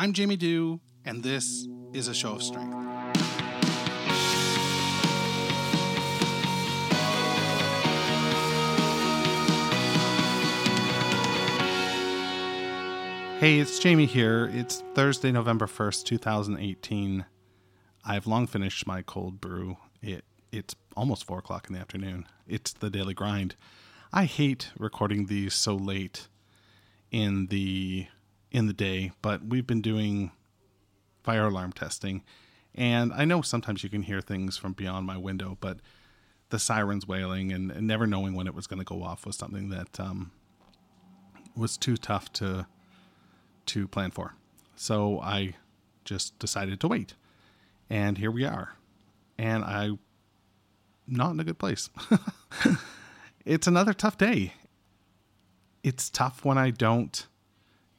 I'm Jamie Dew, and this is a show of strength. Hey, it's Jamie here. It's Thursday, November 1st, 2018. I've long finished my cold brew. It it's almost four o'clock in the afternoon. It's the daily grind. I hate recording these so late in the in the day, but we've been doing fire alarm testing, and I know sometimes you can hear things from beyond my window, but the sirens wailing and, and never knowing when it was going to go off was something that um, was too tough to to plan for. So I just decided to wait. And here we are. And I'm not in a good place. it's another tough day. It's tough when I don't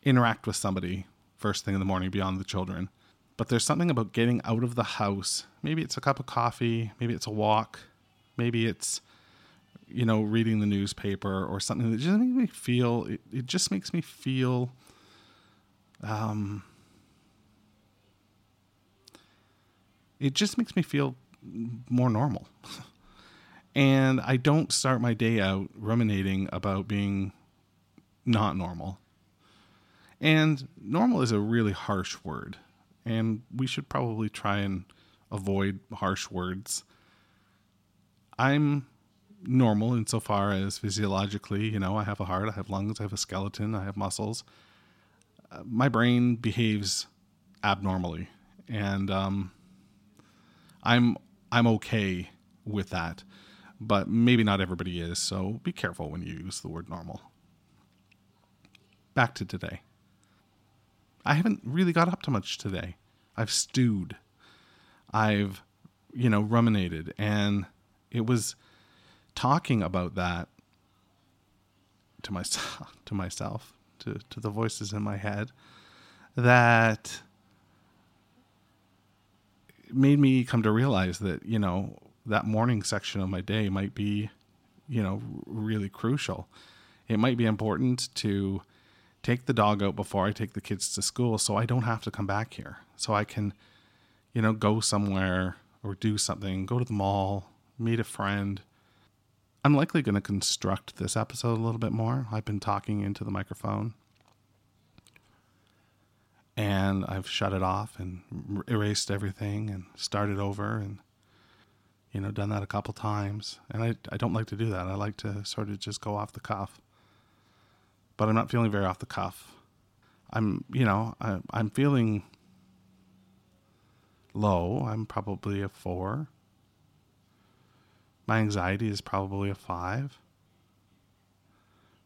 interact with somebody first thing in the morning beyond the children. But there's something about getting out of the house. Maybe it's a cup of coffee, maybe it's a walk, maybe it's you know reading the newspaper or something that just makes me feel it, it just makes me feel um it just makes me feel more normal. and I don't start my day out ruminating about being not normal. And normal is a really harsh word, and we should probably try and avoid harsh words. I'm normal insofar as physiologically, you know, I have a heart, I have lungs, I have a skeleton, I have muscles. Uh, my brain behaves abnormally, and um, I'm I'm okay with that, but maybe not everybody is. So be careful when you use the word normal. Back to today. I haven't really got up to much today. I've stewed. I've, you know, ruminated. And it was talking about that to myself, to myself, to, to the voices in my head that made me come to realize that, you know, that morning section of my day might be, you know, really crucial. It might be important to take the dog out before I take the kids to school so I don't have to come back here. So I can, you know, go somewhere or do something, go to the mall, meet a friend. I'm likely going to construct this episode a little bit more. I've been talking into the microphone and I've shut it off and erased everything and started over and you know done that a couple times and I, I don't like to do that i like to sort of just go off the cuff but i'm not feeling very off the cuff. I'm you know I, i'm feeling low. I'm probably a four. My anxiety is probably a five.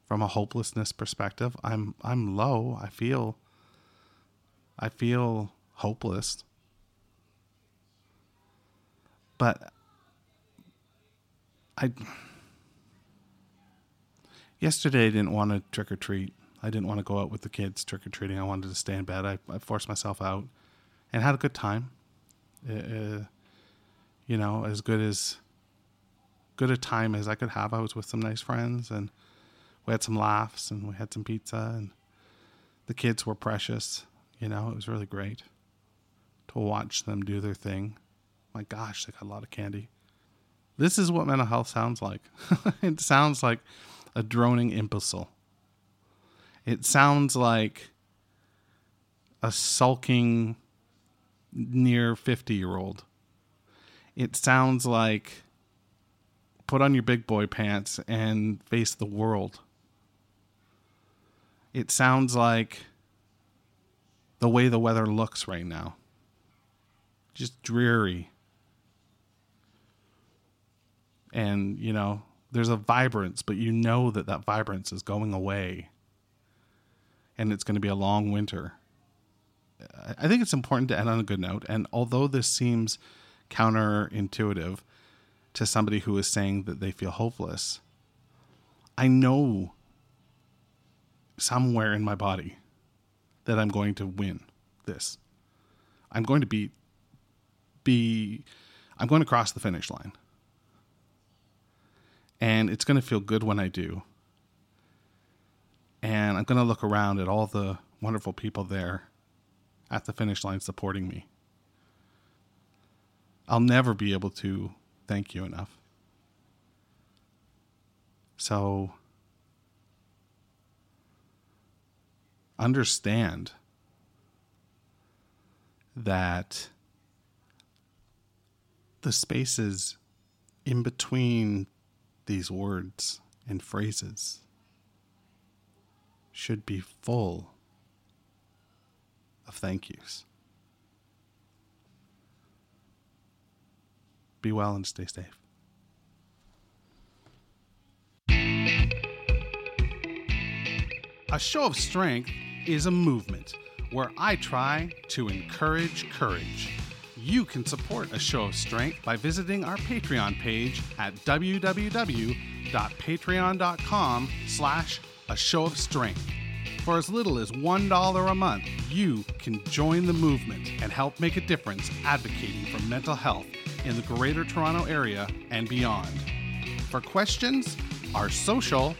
From a hopelessness perspective i'm i'm low. I feel I feel hopeless. But I yesterday I didn't want to trick or treat. I didn't want to go out with the kids trick or treating. I wanted to stay in bed. I, I forced myself out and had a good time. Uh, you know, as good as good a time as I could have. I was with some nice friends and we had some laughs and we had some pizza and the kids were precious. You know, it was really great to watch them do their thing. My gosh, they got a lot of candy. This is what mental health sounds like. it sounds like a droning imbecile. It sounds like a sulking near 50 year old. It sounds like put on your big boy pants and face the world. It sounds like the way the weather looks right now. Just dreary. And, you know, there's a vibrance, but you know that that vibrance is going away. And it's going to be a long winter. I think it's important to end on a good note. And although this seems counterintuitive to somebody who is saying that they feel hopeless, I know somewhere in my body that I'm going to win this. I'm going to be be I'm going to cross the finish line. And it's going to feel good when I do. And I'm going to look around at all the wonderful people there at the finish line supporting me. I'll never be able to thank you enough. So understand that the spaces in between these words and phrases should be full of thank yous. Be well and stay safe. A show of strength is a movement where I try to encourage courage. You can support a show of strength by visiting our Patreon page at www.patreon.com slash a show of strength. For as little as $1 a month, you can join the movement and help make a difference advocating for mental health in the Greater Toronto Area and beyond. For questions, our social,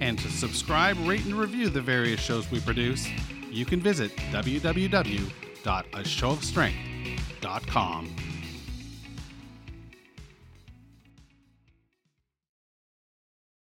and to subscribe, rate, and review the various shows we produce, you can visit www.ashowofstrength.com com.